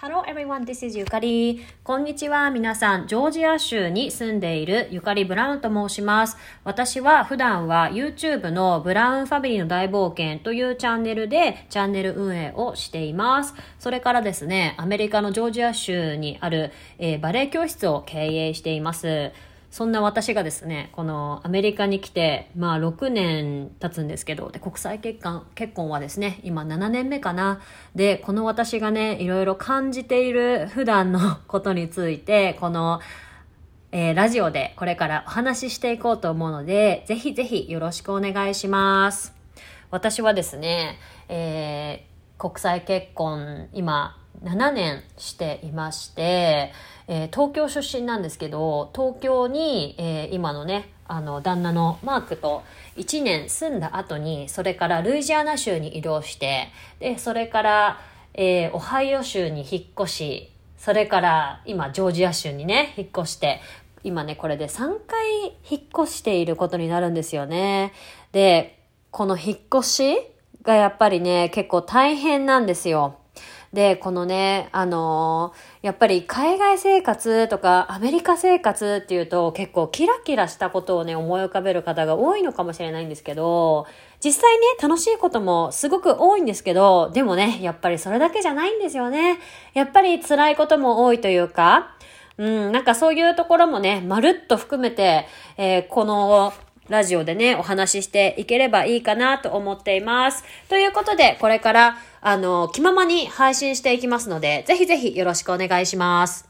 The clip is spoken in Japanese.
Hello everyone, this is ゆかり。こんにちは、皆さん。ジョージア州に住んでいるゆかりブラウンと申します。私は普段は YouTube のブラウンファミリーの大冒険というチャンネルでチャンネル運営をしています。それからですね、アメリカのジョージア州にある、えー、バレエ教室を経営しています。そんな私がですね、このアメリカに来て、まあ6年経つんですけど、で、国際結婚、結婚はですね、今7年目かな。で、この私がね、いろいろ感じている普段の ことについて、この、えー、ラジオでこれからお話ししていこうと思うので、ぜひぜひよろしくお願いします。私はですね、えー、国際結婚、今、7年していまして、えー、東京出身なんですけど、東京に、えー、今のね、あの、旦那のマークと1年住んだ後に、それからルイジアナ州に移動して、で、それから、えー、オハイオ州に引っ越し、それから今、ジョージア州にね、引っ越して、今ね、これで3回引っ越していることになるんですよね。で、この引っ越しがやっぱりね、結構大変なんですよ。で、このね、あのー、やっぱり海外生活とかアメリカ生活っていうと結構キラキラしたことをね、思い浮かべる方が多いのかもしれないんですけど、実際ね、楽しいこともすごく多いんですけど、でもね、やっぱりそれだけじゃないんですよね。やっぱり辛いことも多いというか、うん、なんかそういうところもね、まるっと含めて、えー、このラジオでね、お話ししていければいいかなと思っています。ということで、これから、あの、気ままに配信していきますので、ぜひぜひよろしくお願いします。